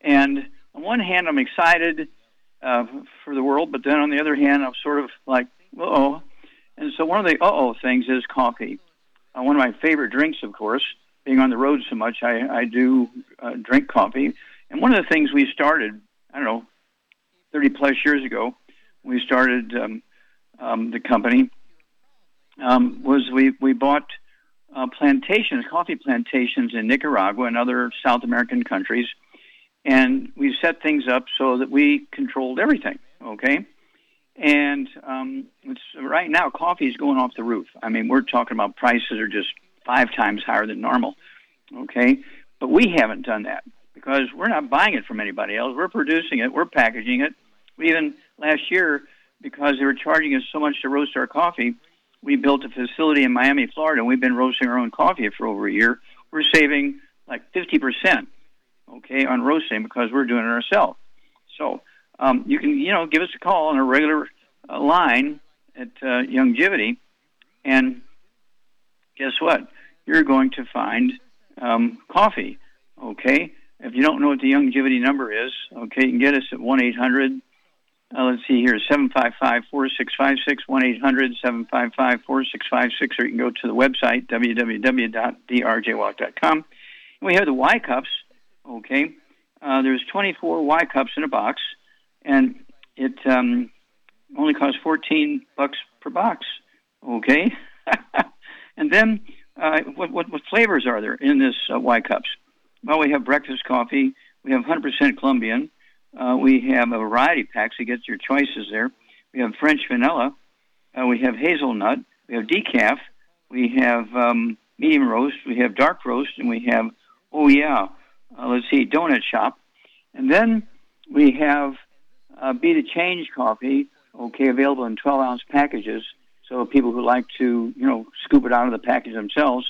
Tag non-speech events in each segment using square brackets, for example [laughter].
And on one hand, I'm excited uh, for the world, but then on the other hand, I'm sort of like, Uh oh. And so one of the uh oh things is coffee. Uh, one of my favorite drinks, of course, being on the road so much, I, I do uh, drink coffee. And one of the things we started, I don't know, 30 plus years ago, we started um, um, the company um, was we we bought uh, plantations, coffee plantations in Nicaragua and other South American countries, and we set things up so that we controlled everything. Okay, and um, it's, right now coffee is going off the roof. I mean, we're talking about prices are just five times higher than normal. Okay, but we haven't done that because we're not buying it from anybody else. We're producing it. We're packaging it. We even last year, because they were charging us so much to roast our coffee, we built a facility in Miami, Florida, and we've been roasting our own coffee for over a year. We're saving like 50%, okay, on roasting because we're doing it ourselves. So um, you can, you know, give us a call on a regular uh, line at uh, Youngevity, and guess what? You're going to find um, coffee, okay? If you don't know what the Youngevity number is, okay, you can get us at 1 800 uh, let's see here, 755-4656, 1-800-755-4656, or you can go to the website, www.drjwallach.com. We have the Y cups, okay. Uh, there's 24 Y cups in a box, and it um, only costs 14 bucks per box, okay. [laughs] and then, uh, what, what, what, flavors are there in this uh, Y cups? Well, we have breakfast coffee. We have 100% Colombian. Uh, we have a variety pack, so you get your choices there. We have French vanilla. Uh, we have hazelnut. We have decaf. We have um, medium roast. We have dark roast, and we have oh yeah, uh, let's see, donut shop, and then we have uh, the Change coffee. Okay, available in 12 ounce packages. So people who like to, you know, scoop it out of the package themselves,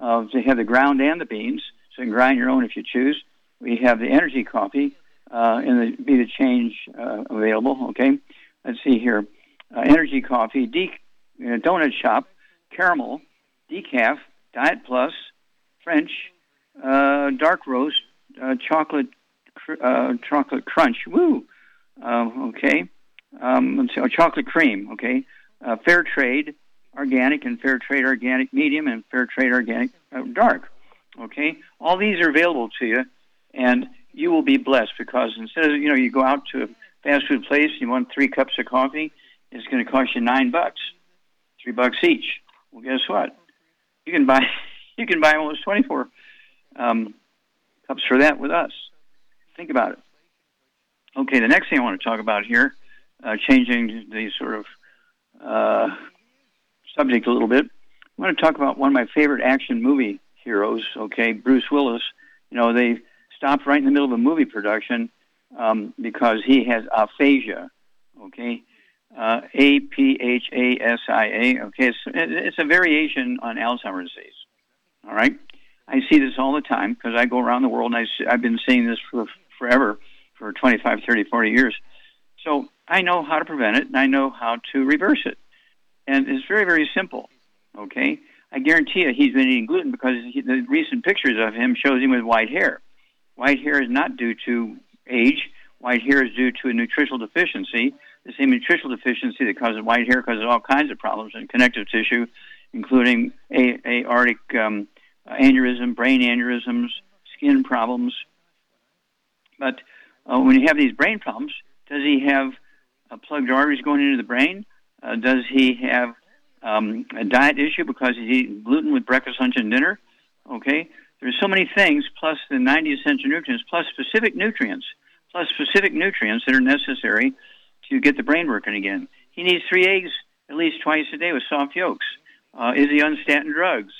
uh, they have the ground and the beans, so you can grind your own if you choose. We have the energy coffee, uh, in the Be the Change uh, available. Okay, let's see here: uh, Energy Coffee, de- uh, Donut Shop, Caramel, Decaf, Diet Plus, French, uh, Dark Roast, uh, Chocolate, cr- uh, Chocolate Crunch. Woo! Uh, okay, um, let's see, oh, Chocolate Cream. Okay, uh, Fair Trade Organic and Fair Trade Organic Medium and Fair Trade Organic uh, Dark. Okay, all these are available to you, and you will be blessed because instead of you know you go out to a fast food place and you want three cups of coffee it's going to cost you nine bucks three bucks each well guess what you can buy [laughs] you can buy almost 24 um, cups for that with us think about it okay the next thing i want to talk about here uh, changing the sort of uh, subject a little bit i want to talk about one of my favorite action movie heroes okay bruce willis you know they stopped right in the middle of a movie production um, because he has aphasia. Okay, uh, A P H A S I A. Okay, it's, it's a variation on Alzheimer's disease. All right, I see this all the time because I go around the world and I, I've been seeing this for forever, for 25, 30, 40 years. So I know how to prevent it and I know how to reverse it, and it's very, very simple. Okay, I guarantee you he's been eating gluten because he, the recent pictures of him shows him with white hair. White hair is not due to age. White hair is due to a nutritional deficiency. The same nutritional deficiency that causes white hair causes all kinds of problems in connective tissue, including a- aortic um, aneurysm, brain aneurysms, skin problems. But uh, when you have these brain problems, does he have uh, plugged arteries going into the brain? Uh, does he have um, a diet issue because he's eating gluten with breakfast, lunch, and dinner? Okay, there's so many things, plus the 90 essential nutrients, plus specific nutrients, plus specific nutrients that are necessary to get the brain working again. He needs three eggs at least twice a day with soft yolks. Uh, is he on statin drugs?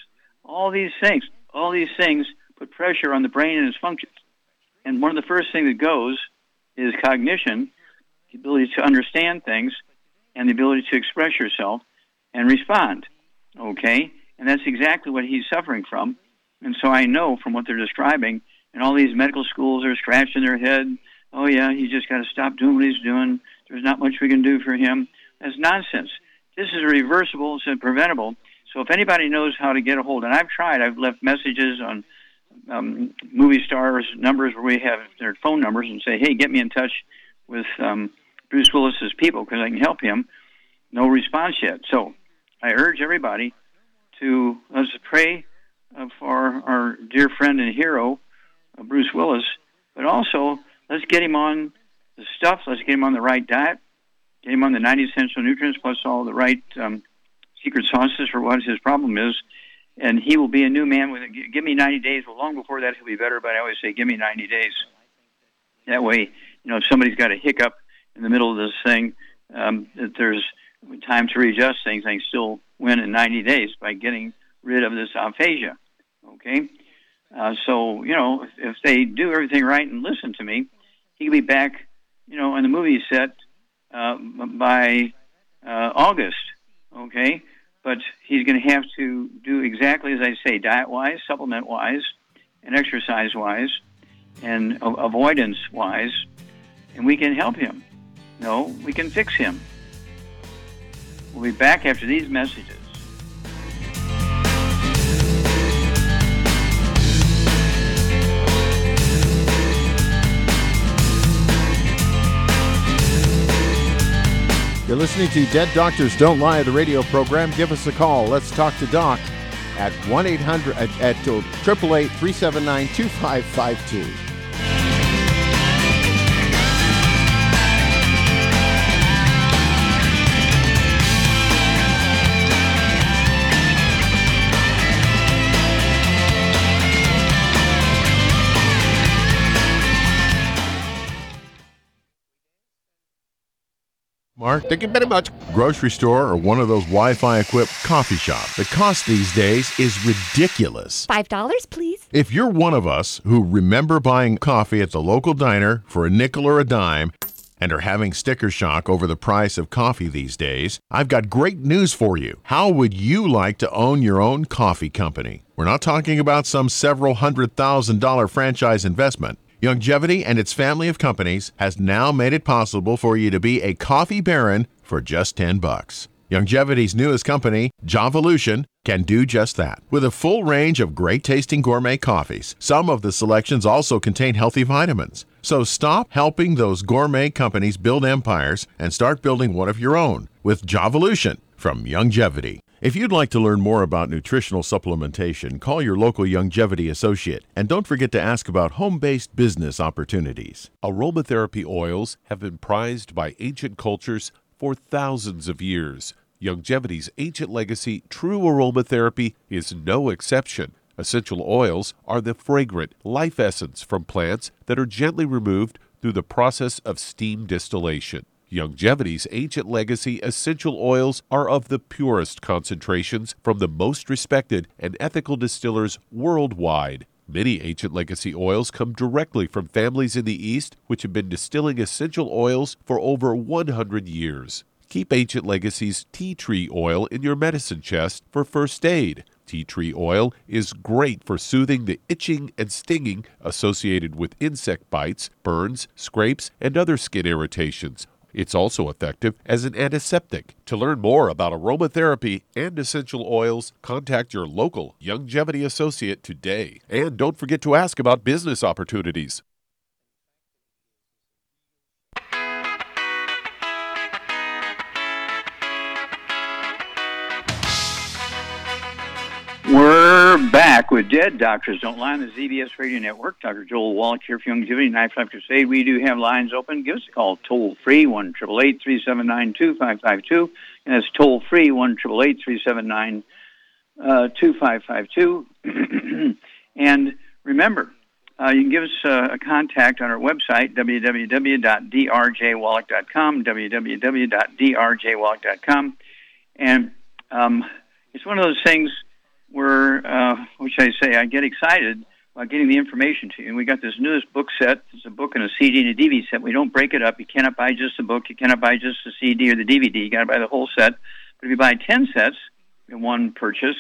All these things, all these things put pressure on the brain and its functions. And one of the first things that goes is cognition, the ability to understand things, and the ability to express yourself and respond. Okay? And that's exactly what he's suffering from. And so I know from what they're describing, and all these medical schools are scratching their head. Oh, yeah, he's just got to stop doing what he's doing. There's not much we can do for him. That's nonsense. This is reversible, it's preventable. So if anybody knows how to get a hold, and I've tried, I've left messages on um, movie stars' numbers where we have their phone numbers and say, hey, get me in touch with um, Bruce Willis's people because I can help him. No response yet. So I urge everybody to let's pray uh, for our dear friend and hero, uh, Bruce Willis, but also let's get him on the stuff. Let's get him on the right diet. Get him on the 90 essential nutrients plus all the right um, secret sauces for what his problem is. And he will be a new man. With give me 90 days. Well, long before that, he'll be better. But I always say, give me 90 days. That way, you know, if somebody's got a hiccup in the middle of this thing, um, that there's time to readjust things. I can still win in 90 days by getting rid of this aphasia. Okay? Uh, so, you know, if, if they do everything right and listen to me, he could be back, you know, on the movie set uh, by uh, August. Okay? But he's going to have to do exactly as I say diet wise, supplement wise, and exercise wise, and avoidance wise, and we can help him. No, we can fix him. We'll be back after these messages. You're listening to Dead Doctors Don't Lie, the radio program. Give us a call. Let's talk to Doc at 1 800 at, at uh, 888 379 2552. Mark, thank you very much. Grocery store or one of those Wi Fi equipped coffee shops. The cost these days is ridiculous. $5, please. If you're one of us who remember buying coffee at the local diner for a nickel or a dime, and are having sticker shock over the price of coffee these days, I've got great news for you. How would you like to own your own coffee company? We're not talking about some several hundred thousand dollar franchise investment. Youngevity and its family of companies has now made it possible for you to be a coffee baron for just 10 bucks. Youngevity's newest company, Javalution, can do just that. With a full range of great tasting gourmet coffees, some of the selections also contain healthy vitamins. So stop helping those gourmet companies build empires and start building one of your own with Javalution from Youngevity. If you'd like to learn more about nutritional supplementation, call your local Youngevity associate and don't forget to ask about home based business opportunities. Aromatherapy oils have been prized by ancient cultures for thousands of years. Youngevity's ancient legacy, true aromatherapy, is no exception. Essential oils are the fragrant life essence from plants that are gently removed through the process of steam distillation. Youngevity's ancient legacy essential oils are of the purest concentrations from the most respected and ethical distillers worldwide. Many ancient legacy oils come directly from families in the East which have been distilling essential oils for over 100 years. Keep Ancient Legacy's tea tree oil in your medicine chest for first aid. Tea tree oil is great for soothing the itching and stinging associated with insect bites, burns, scrapes, and other skin irritations. It's also effective as an antiseptic. To learn more about aromatherapy and essential oils, contact your local Youngevity associate today. And don't forget to ask about business opportunities. We're back with Dead Doctors Don't Lie on the ZBS Radio Network. Dr. Joel Wallach here for Youngevity Knife Life Crusade. We do have lines open. Give us a call toll free, 1 379 2552. And that's toll free, 1 379 2552. [clears throat] And remember, uh, you can give us uh, a contact on our website, www.drjwallach.com, www.drjwallach.com. And um, it's one of those things where, uh, which I say, I get excited about getting the information to you. And we got this newest book set. It's a book and a CD and a DVD set. We don't break it up. You cannot buy just the book. You cannot buy just the CD or the DVD. You got to buy the whole set. But if you buy 10 sets in one purchase,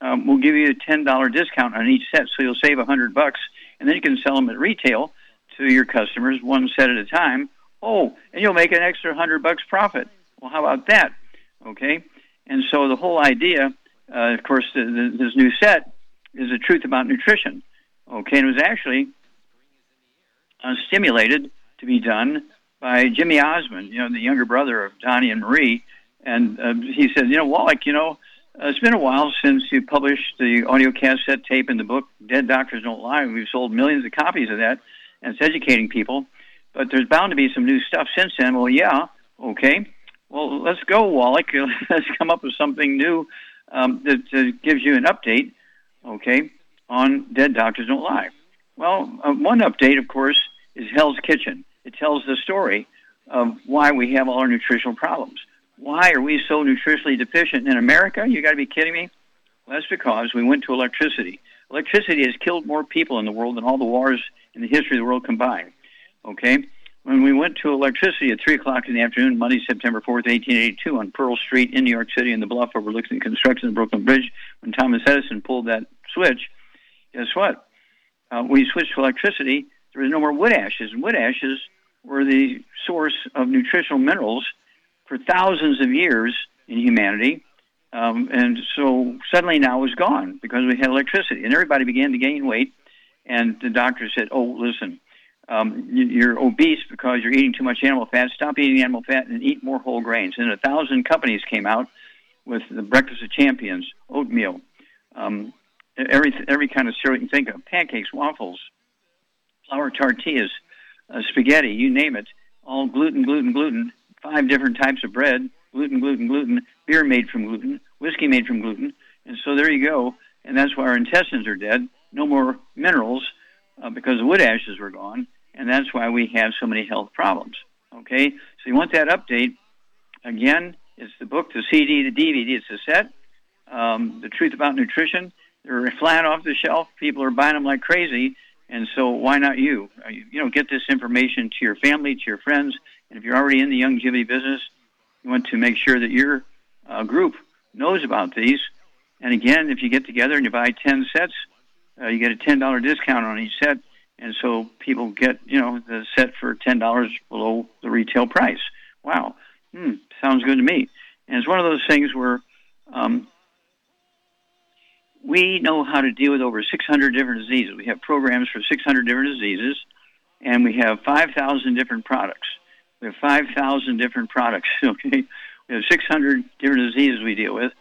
um, we'll give you a ten dollar discount on each set, so you'll save a hundred bucks, and then you can sell them at retail to your customers one set at a time. Oh, and you'll make an extra hundred bucks profit. Well, how about that? Okay, and so the whole idea, uh, of course, the, the, this new set is the truth about nutrition. Okay, and it was actually uh, stimulated to be done by Jimmy Osmond, you know, the younger brother of Donnie and Marie, and uh, he said, you know, Wallach, you know uh, it's been a while since you published the audio cassette tape and the book Dead Doctors Don't Lie. We've sold millions of copies of that, and it's educating people. But there's bound to be some new stuff since then. Well, yeah, okay. Well, let's go, Wallach. [laughs] let's come up with something new um, that gives you an update, okay, on Dead Doctors Don't Lie. Well, uh, one update, of course, is Hell's Kitchen. It tells the story of why we have all our nutritional problems. Why are we so nutritionally deficient in America? You got to be kidding me. Well, that's because we went to electricity. Electricity has killed more people in the world than all the wars in the history of the world combined. Okay? When we went to electricity at 3 o'clock in the afternoon, Monday, September 4th, 1882, on Pearl Street in New York City in the bluff overlooking the construction of the Brooklyn Bridge, when Thomas Edison pulled that switch, guess what? Uh, when you switched to electricity, there was no more wood ashes. And wood ashes were the source of nutritional minerals for thousands of years in humanity. Um, and so suddenly now it's gone because we had electricity, and everybody began to gain weight. And the doctor said, "Oh, listen, um, you're obese because you're eating too much animal fat. Stop eating animal fat and eat more whole grains." And a thousand companies came out with the breakfast of champions, oatmeal, um, every every kind of cereal you can think of, pancakes, waffles, flour tortillas, uh, spaghetti, you name it, all gluten, gluten, gluten, five different types of bread, gluten, gluten, gluten, beer made from gluten, whiskey made from gluten. And so there you go. And that's why our intestines are dead. No more minerals uh, because the wood ashes were gone. And that's why we have so many health problems. Okay? So you want that update. Again, it's the book, the CD, the DVD. It's a set. Um, the Truth About Nutrition. They're flat off the shelf. People are buying them like crazy. And so why not you? Uh, you know, get this information to your family, to your friends, and if you're already in the Youngevity business, you want to make sure that your uh, group knows about these. And again, if you get together and you buy 10 sets, uh, you get a $10 discount on each set. And so people get, you know, the set for $10 below the retail price. Wow. Hmm, sounds good to me. And it's one of those things where um, we know how to deal with over 600 different diseases. We have programs for 600 different diseases, and we have 5,000 different products. We have 5,000 different products, [laughs] okay? We have 600 different diseases we deal with.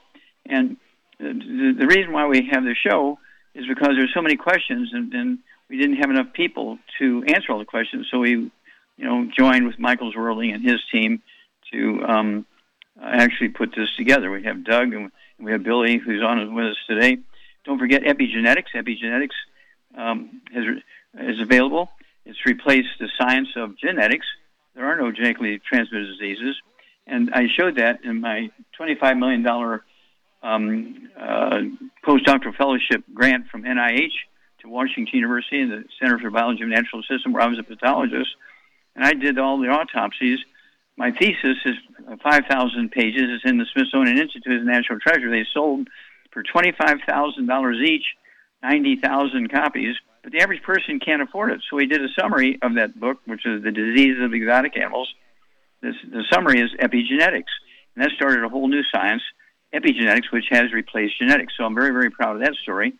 And the, the reason why we have the show is because there's so many questions and, and we didn't have enough people to answer all the questions. So we, you know, joined with Michael Zwirling and his team to um, actually put this together. We have Doug and we have Billy, who's on with us today. Don't forget epigenetics. Epigenetics um, has, is available. It's replaced the science of genetics there are no genetically transmitted diseases. And I showed that in my $25 million um, uh, postdoctoral fellowship grant from NIH to Washington University and the Center for Biology of Natural System, where I was a pathologist. And I did all the autopsies. My thesis is uh, 5,000 pages. It's in the Smithsonian Institute as a National Treasure. They sold for $25,000 each, 90,000 copies but the average person can't afford it. So we did a summary of that book, which is The Diseases of Exotic Animals. This, the summary is epigenetics. And that started a whole new science, epigenetics, which has replaced genetics. So I'm very, very proud of that story.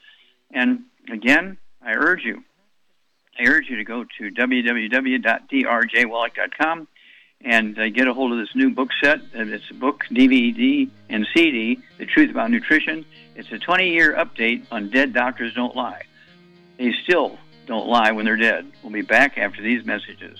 And again, I urge you, I urge you to go to www.drjwallach.com and uh, get a hold of this new book set. It's a book, DVD, and CD, The Truth About Nutrition. It's a 20 year update on Dead Doctors Don't Lie. They still don't lie when they're dead. We'll be back after these messages.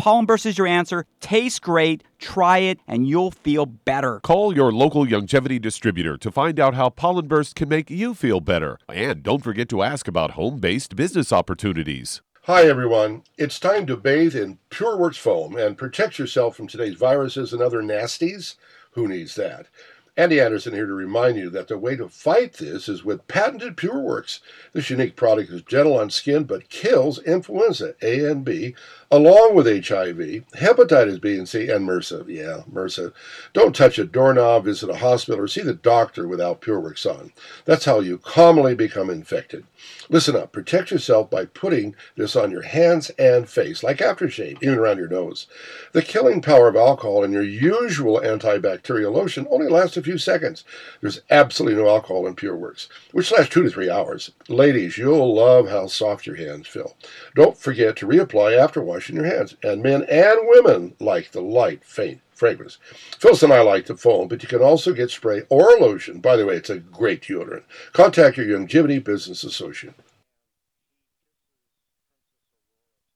Pollen Burst is your answer. Tastes great. Try it and you'll feel better. Call your local Youngevity distributor to find out how Pollen Burst can make you feel better. And don't forget to ask about home based business opportunities. Hi, everyone. It's time to bathe in PureWorks foam and protect yourself from today's viruses and other nasties. Who needs that? Andy Anderson here to remind you that the way to fight this is with patented PureWorks. This unique product is gentle on skin but kills influenza A and B along with HIV, hepatitis B and C, and MRSA. Yeah, MRSA. Don't touch a doorknob, visit a hospital, or see the doctor without PureWorks on. That's how you commonly become infected. Listen up. Protect yourself by putting this on your hands and face, like aftershave, even around your nose. The killing power of alcohol in your usual antibacterial lotion only lasts a few seconds. There's absolutely no alcohol in PureWorks, which lasts two to three hours. Ladies, you'll love how soft your hands feel. Don't forget to reapply after washing your hands. And men and women like the light, faint fragrance. Phyllis and I like the foam, but you can also get spray or lotion. By the way, it's a great deodorant. Contact your Youngevity Business Associate.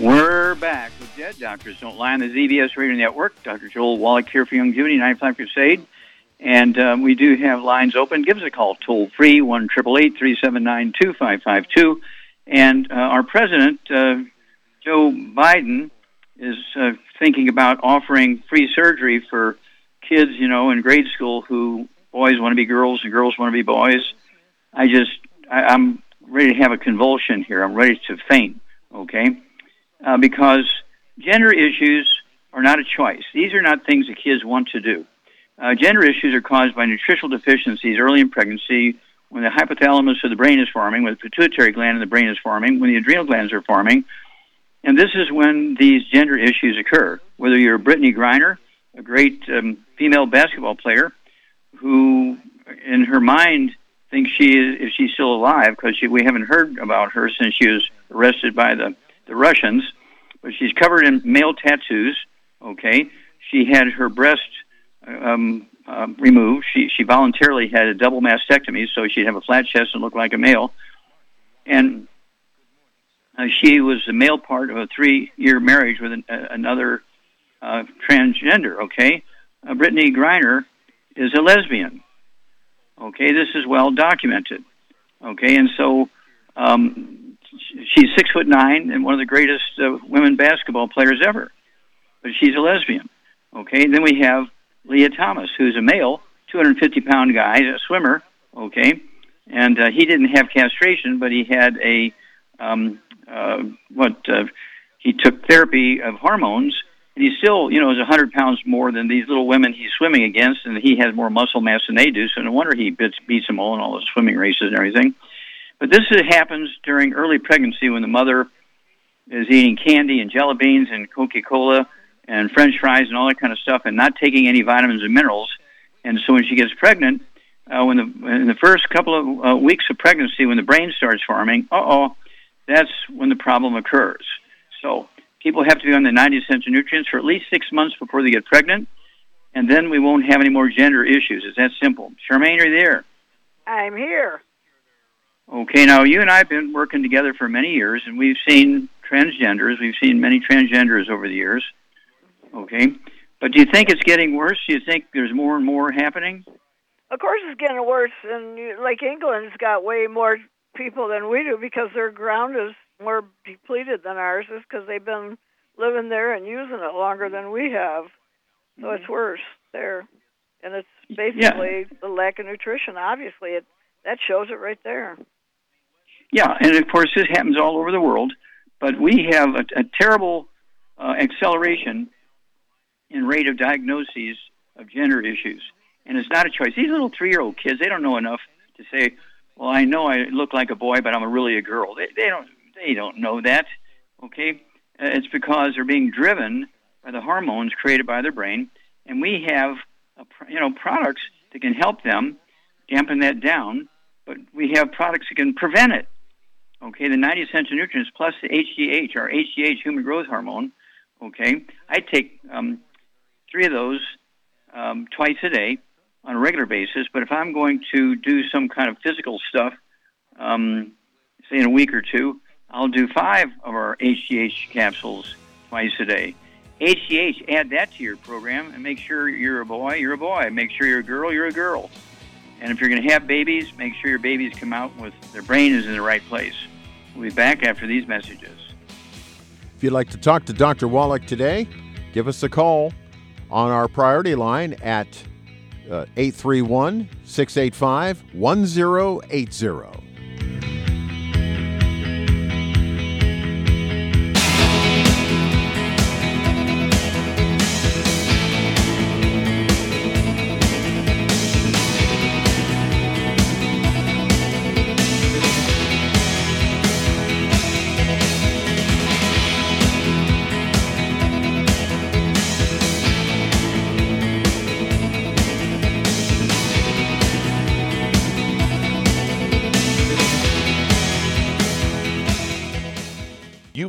We're back with Dead Doctors Don't Lie on the ZBS Radio Network. Dr. Joel Wallach here for Young Longevity 95 Crusade. And um, we do have lines open. Give us a call toll free, 1 379 2552. And uh, our president, uh, Joe Biden, is uh, thinking about offering free surgery for kids, you know, in grade school who boys want to be girls and girls want to be boys. I just, I, I'm ready to have a convulsion here. I'm ready to faint, okay? Uh, because gender issues are not a choice. These are not things that kids want to do. Uh, gender issues are caused by nutritional deficiencies early in pregnancy, when the hypothalamus of the brain is forming, when the pituitary gland in the brain is forming, when the adrenal glands are forming. And this is when these gender issues occur. Whether you're Brittney Griner, a great um, female basketball player who in her mind, thinks she is if she's still alive because we haven't heard about her since she was arrested by the the Russians. But she's covered in male tattoos. Okay, she had her breast um, uh, removed. She she voluntarily had a double mastectomy, so she'd have a flat chest and look like a male. And uh, she was the male part of a three-year marriage with an, uh, another uh, transgender. Okay, uh, Brittney Griner is a lesbian. Okay, this is well documented. Okay, and so um, she's six foot nine and one of the greatest uh, women basketball players ever, but she's a lesbian. Okay, and then we have Lia Thomas, who's a male, 250 pound guy, a swimmer. Okay, and uh, he didn't have castration, but he had a um, uh, what uh, he took therapy of hormones, and he still, you know, is 100 pounds more than these little women he's swimming against, and he has more muscle mass than they do. So no wonder he beats, beats them all in all the swimming races and everything. But this happens during early pregnancy when the mother is eating candy and jelly beans and Coca Cola and French fries and all that kind of stuff, and not taking any vitamins and minerals. And so when she gets pregnant, uh, when the in the first couple of uh, weeks of pregnancy, when the brain starts forming, uh oh, that's when the problem occurs. So people have to be on the 90 essential nutrients for at least six months before they get pregnant, and then we won't have any more gender issues. It's that simple. Charmaine, are you there? I'm here. Okay, now you and I have been working together for many years, and we've seen transgenders. We've seen many transgenders over the years. Okay, but do you think it's getting worse? Do you think there's more and more happening? Of course, it's getting worse, and like England's got way more people than we do because their ground is more depleted than ours, is because they've been living there and using it longer than we have. So it's mm-hmm. worse there, and it's basically Yeah. the lack of nutrition. Obviously, it that shows it right there. Yeah, and of course this happens all over the world, but we have a, a terrible uh, acceleration in rate of diagnoses of gender issues, and it's not a choice. These little three-year-old kids, they don't know enough to say, "Well, I know I look like a boy, but I'm really a girl." They, they don't. They don't know that. Okay, Uh, it's because they're being driven by the hormones created by their brain, and we have, you know, products that can help them dampen that down. But we have products that can prevent it. Okay, the 90 essential nutrients plus the HGH, our HGH human growth hormone. Okay, I take um, three of those um, twice a day on a regular basis. But if I'm going to do some kind of physical stuff, um, say in a week or two, I'll do five of our HGH capsules twice a day. HGH, add that to your program and make sure you're a boy, you're a boy. Make sure you're a girl, you're a girl. And if you're going to have babies, make sure your babies come out with their brain is in the right place. We'll be back after these messages. If you'd like to talk to Dr. Wallach today, give us a call on our priority line at uh, 831 685 1080.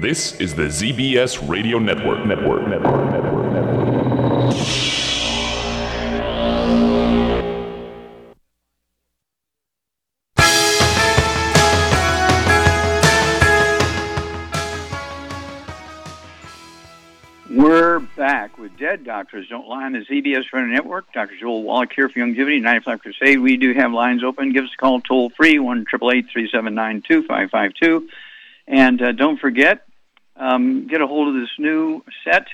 This is the ZBS Radio Network. Network. Network. Network. Network. We're back with Dead Doctors Don't Lie on the ZBS Radio Network. Dr. Joel Wallach here for Youngevity, 95 Crusade. We do have lines open. Give us a call toll free, 1 379 2552. And uh, don't forget, um, get a hold of this new set,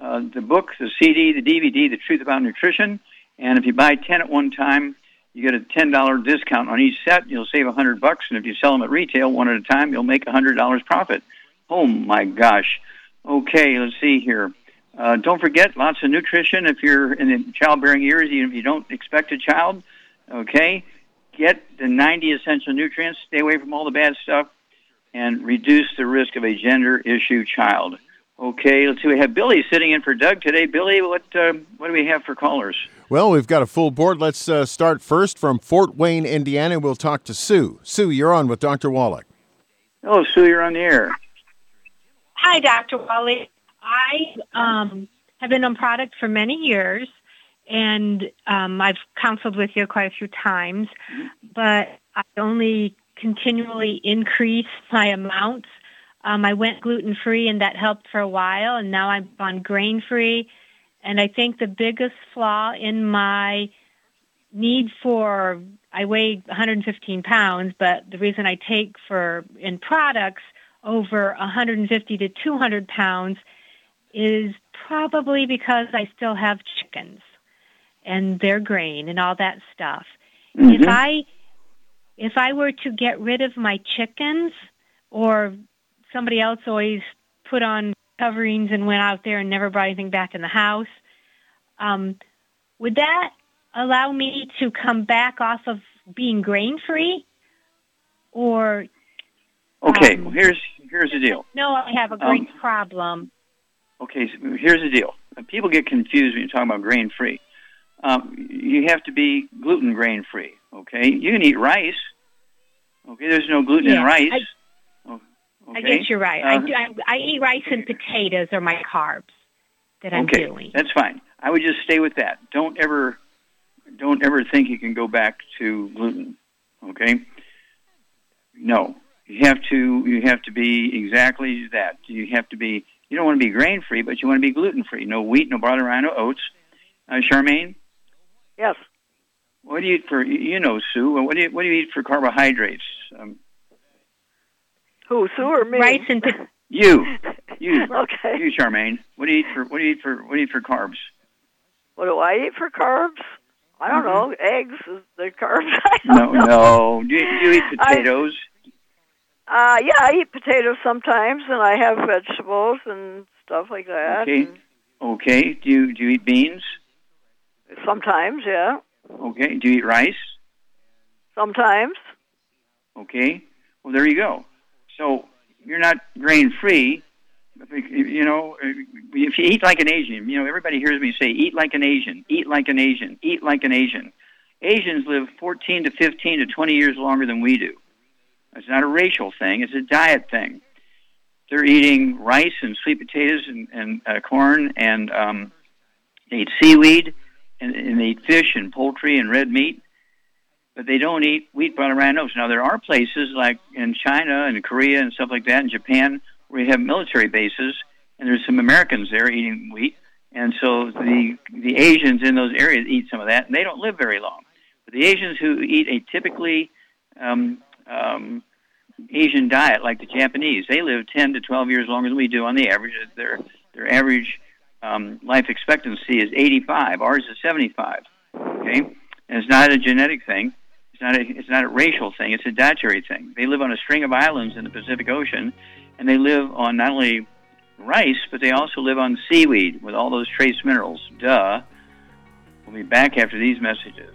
uh, the book, the CD, the DVD, The Truth About Nutrition. And if you buy 10 at one time, you get a $10 discount on each set. You'll save 100 bucks, and if you sell them at retail one at a time, you'll make $100 profit. Oh my gosh. Okay, let's see here. Uh, don't forget, lots of nutrition if you're in the childbearing years, even if you don't expect a child. Okay, get the 90 essential nutrients. Stay away from all the bad stuff and reduce the risk of a gender issue child. Okay, let's see. We have Billy sitting in for Doug today. Billy, what uh, what do we have for callers? Well, we've got a full board. Let's uh, start first from Fort Wayne, Indiana. We'll talk to Sue. Sue, you're on with Dr. Wallach. Oh, Sue, you're on the air. Hi, Dr. Wallach. I um, have been on product for many years, and um, I've counseled with you quite a few times, but I only continually increase my amounts. Um, I went gluten free, and that helped for a while, and now I'm on grain free. And I think the biggest flaw in my need for I weigh 115 pounds, but the reason I take for in products over 150 to 200 pounds is probably because I still have chickens and their grain and all that stuff. Mm-hmm. If I if I were to get rid of my chickens or somebody else always put on coverings and went out there and never brought anything back in the house, um, would that allow me to come back off of being grain free? Or Okay, Um, well, here's here's the deal. no, I have a great Um, problem. Okay, so here's the deal. People get confused when you talk about grain free. Um, you have to be gluten grain free. Okay, you can eat rice. Okay, there's no gluten in rice. I- Oh, I guess you're right. I, Uh, do, I, I eat rice and potatoes are my carbs that I'm okay, doing. that's fine. I would just stay with that. Don't ever, don't ever think you can go back to gluten. Okay? No, you have to. You have to be exactly that. You have to be. You don't want to be grain free, but you want to be gluten free. No wheat, no barley, no oats. Uh, Charmaine, Yes. What do you eat for? You know, Sue. What do you what do you eat for carbohydrates? Um, Who, Sue or me? Rice and po- You, [laughs] you, Okay. you, Charmaine. What do you eat for? What do you eat for? What do you eat for carbs? What do I eat for carbs? I don't know. Eggs is the carbs. [laughs] I No, don't know. no. Do you, do you eat [laughs] I- potatoes? Uh, yeah, I eat potatoes sometimes, and I have vegetables and stuff like that. Okay. Okay. Do you do you eat beans? Sometimes, yeah. Okay. Do you eat rice? Sometimes. Okay. Well, there you go. So you're not grain free. You know, if you eat like an Asian, you know, everybody hears me say, eat like an Asian, eat like an Asian, eat like an Asian. Asians live 14 to 15 to 20 years longer than we do. It's not a racial thing, it's a diet thing. They're eating rice and sweet potatoes and, and uh, corn, and um, they eat seaweed, and, and they eat fish and poultry and red meat but they don't eat wheat, butter, and oats. Now there are places like in China and Korea and stuff like that, in Japan, where you have military bases, and there's some Americans there eating wheat, and so the the Asians in those areas eat some of that, and they don't live very long. But the Asians who eat a typically um, um, Asian diet, like the Japanese, they live 10 to 12 years longer than we do on the average. Their their average um, life expectancy is 85. Ours is 75. Okay, and it's not a genetic thing. It's not a it's not a racial thing. It's a dietary thing. They live on a string of islands in the Pacific Ocean, and they live on not only rice, but they also live on seaweed with all those trace minerals. Duh. We'll be back after these messages.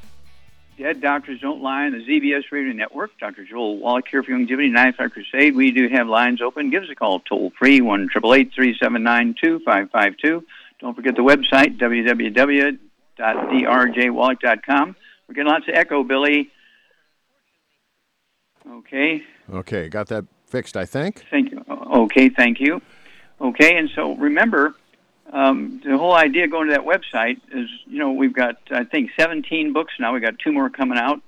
Dead Doctors Don't Lie on the ZBS Radio Network. Dr. Joel Wallach here for Youngevity 95 Crusade. We do have lines open. Give us a call toll free, 1 379 2552. Don't forget the website, www.drjwallach.com. We're getting lots of echo, Billy. Okay. Okay, got that fixed, I think. Thank you. Okay, thank you. Okay, and so remember, um, the whole idea going to that website is, you know, we've got I think 17 books now. We've got two more coming out.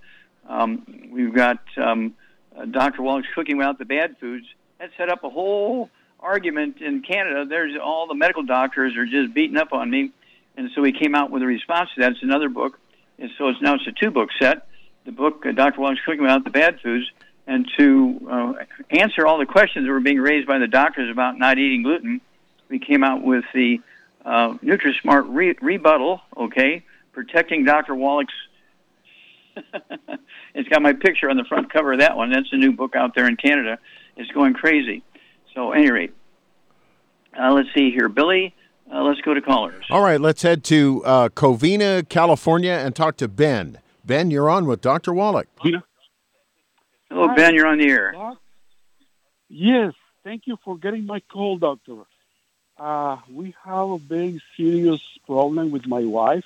Um, we've got um, uh, Dr. Wallach's Cooking Without the Bad Foods. That set up a whole argument in Canada. There's all the medical doctors are just beating up on me, and so we came out with a response to that. It's another book, and so it's now it's a two book set. The book uh, Dr. Wallach's cooking Without the bad foods, and to uh, answer all the questions that were being raised by the doctors about not eating gluten, we came out with the uh, NutriSmart re- rebuttal. Okay, protecting Dr. Wallach's. [laughs] it's got my picture on the front cover of that one. That's a new book out there in Canada. It's going crazy. So, at any rate, uh, let's see here, Billy. Uh, let's go to callers. All right, let's head to uh, Covina, California, and talk to Ben. Ben, you're on with Dr. Wallach. Hello, Ben. You're on the air. Yes, thank you for getting my call, doctor. Uh, we have a very serious problem with my wife.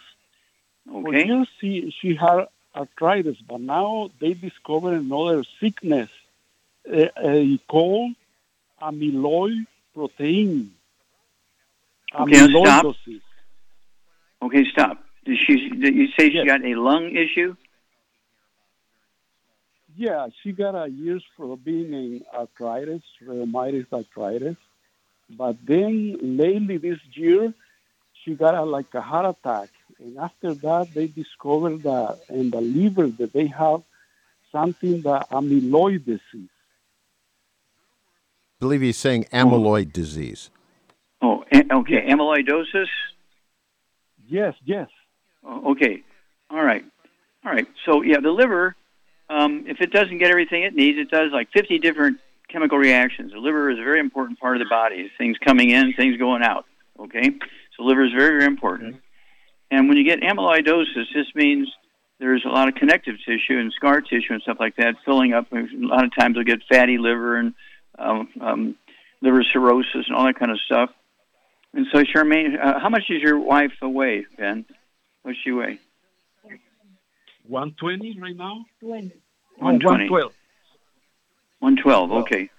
For Okay. years, she, she had arthritis, but now they discovered another sickness, a, a called amyloid protein. Okay, now stop. Okay, stop. Did she? Did you say she got a lung issue? Yeah, she got a years for being in arthritis, rheumatoid arthritis. But then lately this year, she got a, like a heart attack. And after that, they discovered that in the liver that they have something that amyloid disease. I believe he's saying amyloid disease. Oh, okay. Amyloidosis. Yes, yes. Oh, okay. All right. All right. So yeah, the liver, um, if it doesn't get everything it needs, it does like 50 different chemical reactions. The liver is a very important part of the body. Things coming in, things going out. Okay. So liver is very, very important. And when you get amyloidosis, this means there's a lot of connective tissue and scar tissue and stuff like that filling up. A lot of times you'll get fatty liver and um, um, liver cirrhosis and all that kind of stuff. And so, Charmaine, uh, how much is your wife weigh, Ben? What's she weigh? 120 right now? 120. 112. 112. Okay.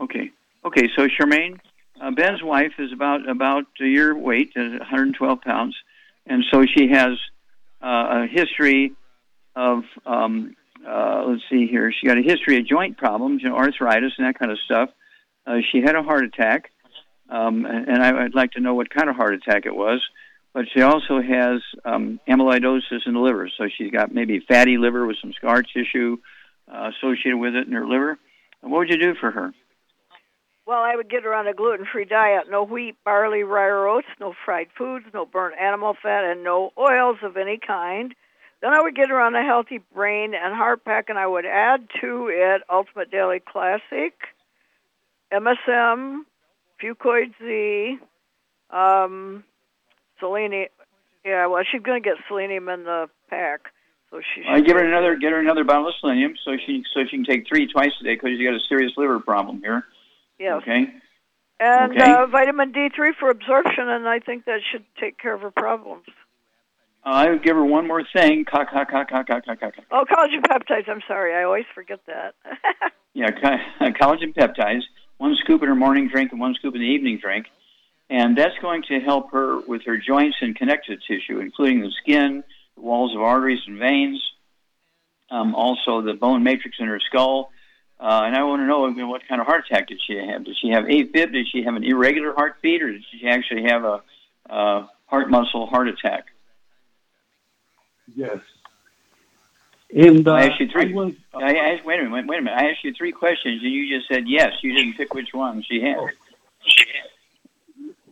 Okay. Okay. So Charmaine, uh, Ben's wife is about about your weight, uh, 112 pounds, and so she has uh, a history of um, uh, let's see here. She got a history of joint problems, you know, arthritis and that kind of stuff. Uh, she had a heart attack, um, and I, I'd like to know what kind of heart attack it was. But she also has um, amyloidosis in the liver, so she's got maybe fatty liver with some scar tissue uh, associated with it in her liver. What would you do for her? Well, I would get her on a gluten-free diet: no wheat, barley, rye, or oats, no fried foods, no burnt animal fat, and no oils of any kind. Then I would get her on a healthy brain and heart pack, and I would add to it Ultimate Daily Classic, MSM, Fucoid Z, um, selenium. Yeah, well, she's going to get selenium in the pack, so she. I give her another get her another bottle of selenium, so she so she can take three twice a day because she's got a serious liver problem here. Yes. Okay. And Okay. uh, vitamin D3 for absorption, and I think that should take care of her problems. Uh, I would give her one more thing. Cock, cock, cock, cock, cock, cock, cock. Oh, collagen peptides. I'm sorry, I always forget that. [laughs] Yeah, co- [laughs] collagen peptides. One scoop in her morning drink and one scoop in the evening drink, and that's going to help her with her joints and connective tissue, including the skin, walls of arteries and veins, um, also the bone matrix in her skull. Uh, and I want to know you know, what kind of heart attack did she have? Did she have AFib? Did she have an irregular heartbeat, or did she actually have a uh, heart muscle heart attack? Yes. And uh, I asked you three. I was- I asked, wait a minute, wait a minute. I asked you three questions, and you just said yes. You didn't pick which one she had.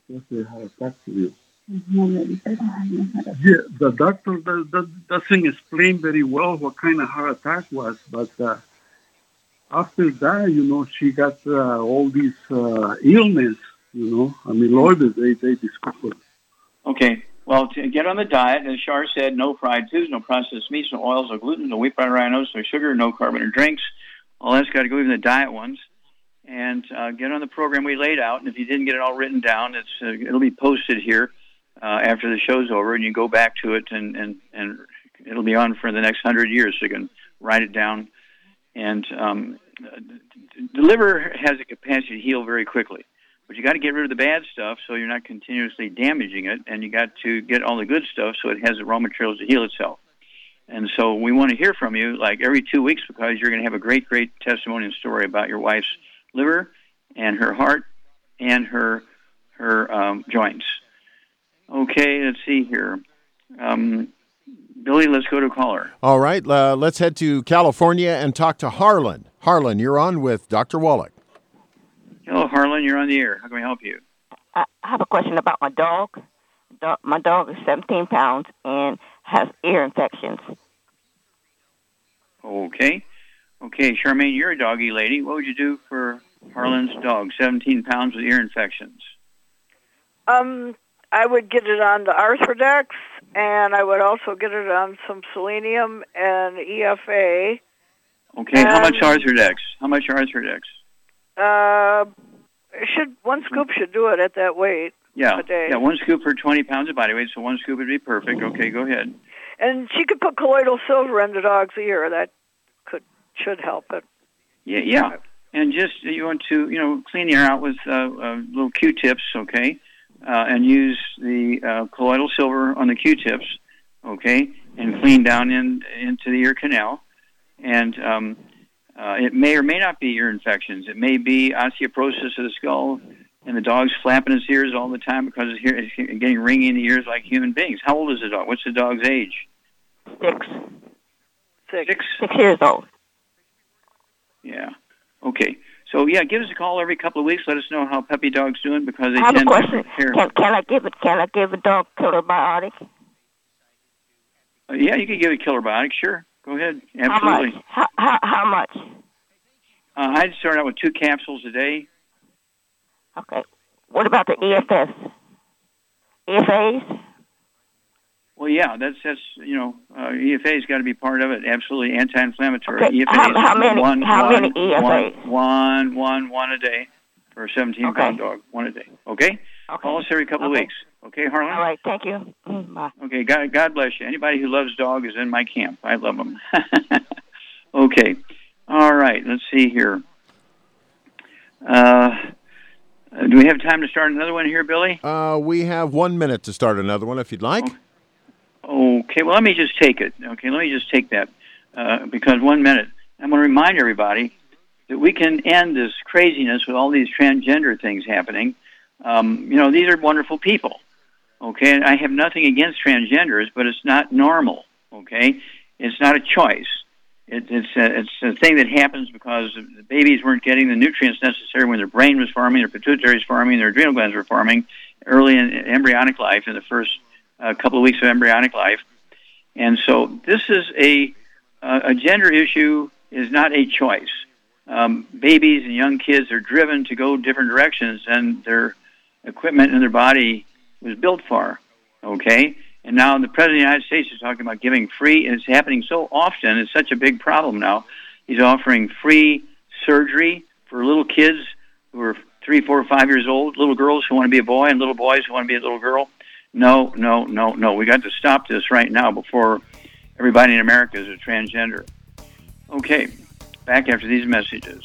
Yes, they had attack to you. Yeah, the doctor the, does, doesn't explain very well what kind of heart attack was, but uh, after that, you know, she got uh, all these uh, illness, you know, amyloid they, they discovered. Okay. Well, to get on the diet, as Shar said, no fried foods, no processed meats, no oils, no gluten, no wheat, rhinos, no sugar, no carbonated drinks. All that's got to go even the diet ones. And uh, get on the program we laid out. And if you didn't get it all written down, it's uh, it'll be posted here uh, after the show's over, and you go back to it, and and and it'll be on for the next hundred years. So you can write it down. And um, the liver has a capacity to heal very quickly but you got to get rid of the bad stuff so you're not continuously damaging it, and you got to get all the good stuff so it has the raw materials to heal itself. And so we want to hear from you like every two weeks because you're going to have a great, great testimony and story about your wife's liver and her heart and her her um, joints. Okay, let's see here. Um, Billy, let's go to caller. All right, uh, let's head to California and talk to Harlan. Harlan, you're on with Dr. Wallach. Hello, Harlan. You're on the air. How can we help you? I have a question about my dog. Do- My dog is 17 pounds and has ear infections. Okay. Okay, Charmaine, you're a doggy lady. What would you do for Harlan's dog, 17 pounds with ear infections? Um, I would get it on the Arthrodex, and I would also get it on some selenium and EFA. Okay, how much Arthrodex? How much Arthrodex? Uh, should one scoop should do it at that weight. Yeah, a day. yeah, one scoop for 20 pounds of body weight, so one scoop would be perfect. Okay, go ahead. And she could put colloidal silver in the dog's ear. That could should help it. Yeah, yeah. And just you want to, you know, clean the air out with uh, uh, little Q-tips, okay, uh, and use the uh, colloidal silver on the Q-tips, okay, and clean down in into the ear canal. And um, uh, it may or may not be ear infections. It may be osteoporosis of the skull, and the dog's flapping his ears all the time because it's, hear, it's getting ringing in the ears like human beings. How old is the dog? What's the dog's age? Six. Six. Six. Six years old. Yeah. Okay. So yeah, give us a call every couple of weeks. Let us know how puppy dog's doing because they I have a tend question. to hear. Can, can I give it? Can I give a dog killer biotic? Uh, yeah, you can give it killer biotic. Sure. Go ahead. How Absolutely. much? How, how, how much? Uh, I'd start out with two capsules a day. Okay. What about the EFS? EFAs? Well, yeah, that's that's you know uh, EFA's got to be part of it. Absolutely anti-inflammatory. Okay, EFAs how- how many- One, how one- many EFAs? One, one, one, one a day for a 17 pound dog. One a day. Okay. Okay. Call us every couple of weeks. Okay, Harlan. All right. Thank you. Mm, Bye. Okay, God, God bless you. Anybody who loves dog is in my camp. I love them. [laughs] okay, all right. Let's see here. Uh, uh, do we have time to start another one here, Billy? Uh, we have one minute to start another one if you'd like. Okay, well, let me just take it. Okay, let me just take that uh, because one minute. I'm going to remind everybody that we can end this craziness with all these transgender things happening. Um, you know, these are wonderful people. Okay, and I have nothing against transgenders, but it's not normal. Okay, it's not a choice. It, it's a, it's a thing that happens because the babies weren't getting the nutrients necessary when their brain was forming, their pituitary was forming, their adrenal glands were forming early in embryonic life, in the first uh, couple of weeks of embryonic life. And so this is a uh, a gender issue is not a choice. Um, babies and young kids are driven to go different directions than their equipment in their body was built for. Okay, and now the president of the United States is talking about giving free, and it's happening so often. It's such a big problem now. He's offering free surgery for little kids who are three, four, five years old, little girls who want to be a boy, and little boys who want to be a little girl. No, no, no, no. We got to stop this right now before everybody in America is a transgender. Okay, back after these messages.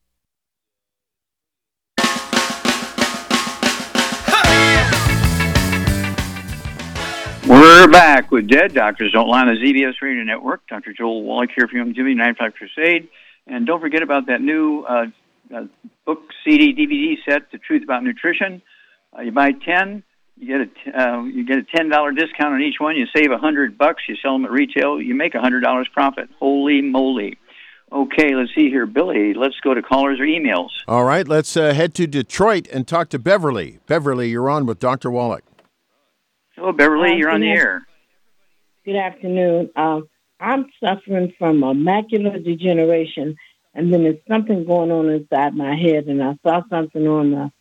We're back with Dead Doctors Don't Lie on the ZBS Radio Network. Dr. Joel Wallach here for Youngevity 95 Crusade. And don't forget about that new uh, uh, book, CD, DVD set, The Truth About Nutrition. Uh, you buy 10, you get a uh, you get a ten dollar discount on each one. You save a hundred bucks. You sell them at retail. You make a hundred dollars profit. Holy moly! Okay, let's see here, Billy. Let's go to callers or emails. All right, let's uh, head to Detroit and talk to Beverly. Beverly, you're on with Dr. Wallach. Hello, Beverly. Hi, You're on the air. Good afternoon. Um, I'm suffering from a macular degeneration, and then there's something going on inside my head. And I saw something on the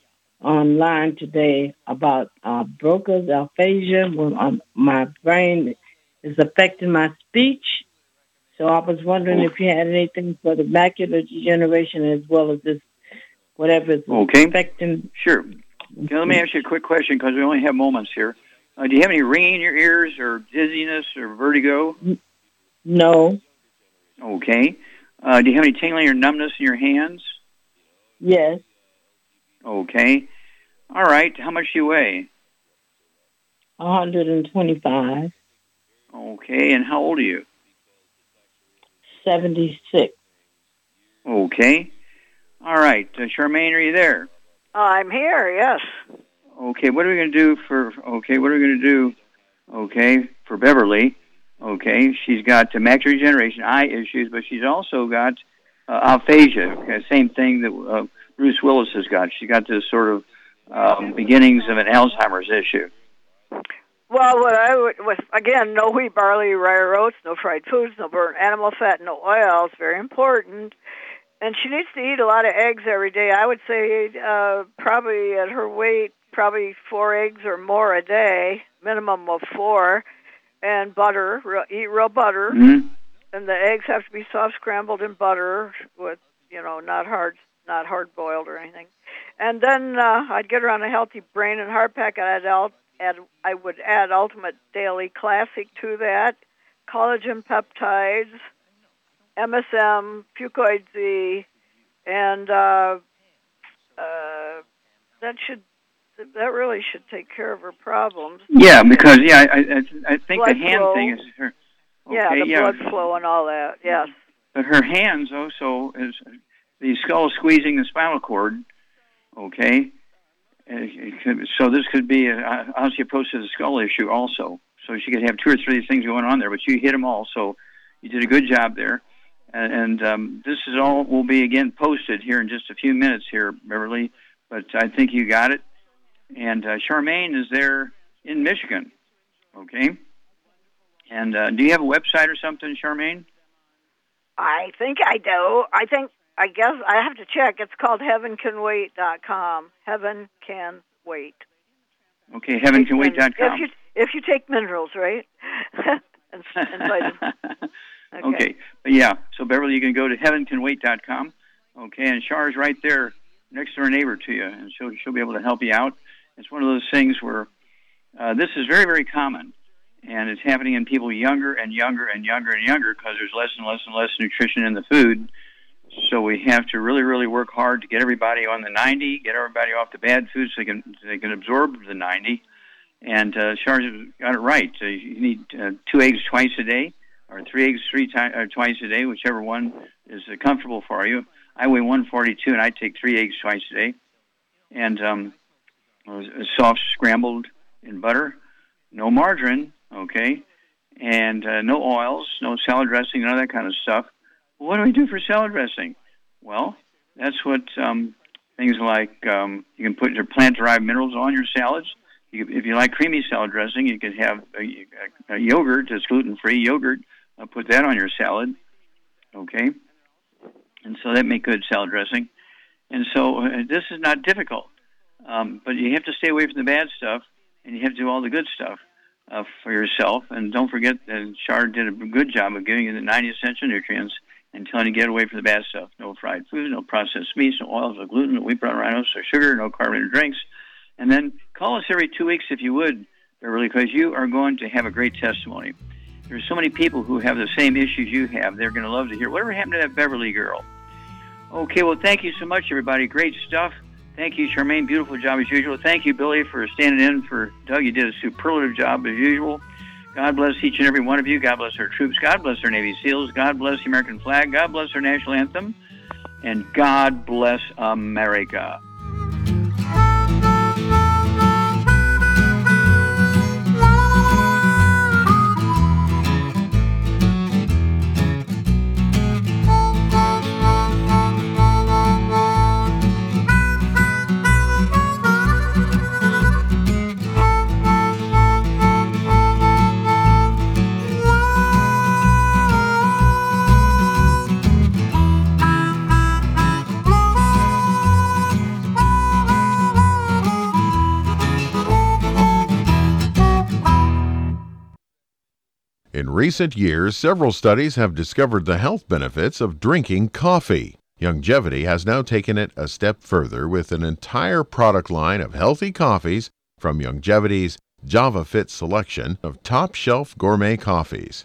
online today about uh, Broca's aphasia. When um, my brain is affecting my speech, so I was wondering if you had anything for the macular degeneration as well as this whatever is Okay. affecting. Sure. Okay, let me ask you a quick question because we only have moments here. Uh, do you have any ringing in your ears or dizziness or vertigo? No. Okay. Uh, do you have any tingling or numbness in your hands? Yes. Okay. All right. How much do you weigh? 125, Okay. And how old are you? 76. Okay. All right. Uh, Charmaine, are you there? I'm here, yes. Okay. What are we going to do for? Okay. What are we going to do? Okay, for Beverly. Okay, she's got macular degeneration, eye issues, but she's also got uh, aphasia. Okay, same thing that uh, Bruce Willis has got. She's got this sort of um, beginnings of an Alzheimer's issue. Well, what I would, again, no wheat, barley, rye, oats, no fried foods, no burnt animal fat, no oils, very important. And she needs to eat a lot of eggs every day. I would say uh, probably at her weight, probably four eggs or more a day, minimum of four, and butter. Real, eat real butter, Mhm. and the eggs have to be soft scrambled in butter with, you know, not hard, not hard boiled or anything. And then uh, I'd get her on a healthy brain and heart pack. I'd add, add, I would add Ultimate Daily Classic to that, collagen peptides, MSM, Fucoid Z, and uh, uh, that should that really should take care of her problems. Yeah, because yeah, I I, I think Blood the hand flow. thing is her. yeah, the yeah. blood flow and all that. Yes. But her hands also is the skull squeezing the spinal cord. Okay, could, so this could be an osteoporosis of the skull issue also. So she could have two or three things going on there, but you hit them all. So you did a good job there. And, and um, this is all will be again posted here in just a few minutes here, Beverly. But I think you got it. And uh, Charmaine is there in Michigan. Okay. And uh, do you have a website or something, Charmaine? I think I do. I think I guess I have to check. It's called heavencanwait.com. Heaven can wait. Okay, heavencanwait.com. If you if you take minerals, right? [laughs] and, and. Okay. [laughs] okay. But yeah, so Beverly, you can go to heavencanwait.com. Okay, and Char is right there next door neighbor to you, and she'll she'll be able to help you out. It's one of those things where uh, this is very very common, and it's happening in people younger and younger and younger and younger because there's less and less and less nutrition in the food. So we have to really really work hard to get everybody on the 90, get everybody off the bad food so they can so they can absorb the 90. And uh, Char's got it right. Uh, you need uh, two eggs twice a day or three eggs three times or twice a day, whichever one is uh, comfortable for you. I weigh 142, and I take three eggs twice a day, and um, soft scrambled in butter, no margarine, okay, and uh, no oils, no salad dressing, none of that kind of stuff. What do we do for salad dressing? Well, that's what um, things like um, you can put your plant-derived minerals on your salads. You, if you like creamy salad dressing, you could have a, a, a yogurt that's gluten-free yogurt I'll put that on your salad. Okay? And so that make good salad dressing. And so uh, this is not difficult. Um, but you have to stay away from the bad stuff and you have to do all the good stuff uh, for yourself. And don't forget that Char did a good job of giving you the 90 essential nutrients and telling you to get away from the bad stuff. No fried food, no processed meats, no oils, no gluten, no wheat, brown rice, no sugar, no carbonated drinks. And then call us every two weeks if you would, Beverly, because you are going to have a great testimony. There's so many people who have the same issues you have. They're going to love to hear whatever happened to that Beverly girl. Okay, well, thank you so much, everybody. Great stuff. Thank you, Charmaine. Beautiful job as usual. Thank you, Billy, for standing in for Doug. You did a superlative job as usual. God bless each and every one of you. God bless our troops. God bless our Navy SEALs. God bless the American flag. God bless our national anthem. And God bless America. Recent years, several studies have discovered the health benefits of drinking coffee. Youngevity has now taken it a step further with an entire product line of healthy coffees from Youngevity's JavaFit selection of top shelf gourmet coffees.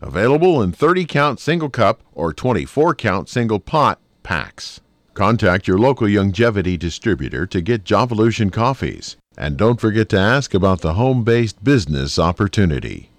Available in 30 count single cup or 24 count single pot packs. Contact your local Youngevity distributor to get Javalution coffees. And don't forget to ask about the home based business opportunity.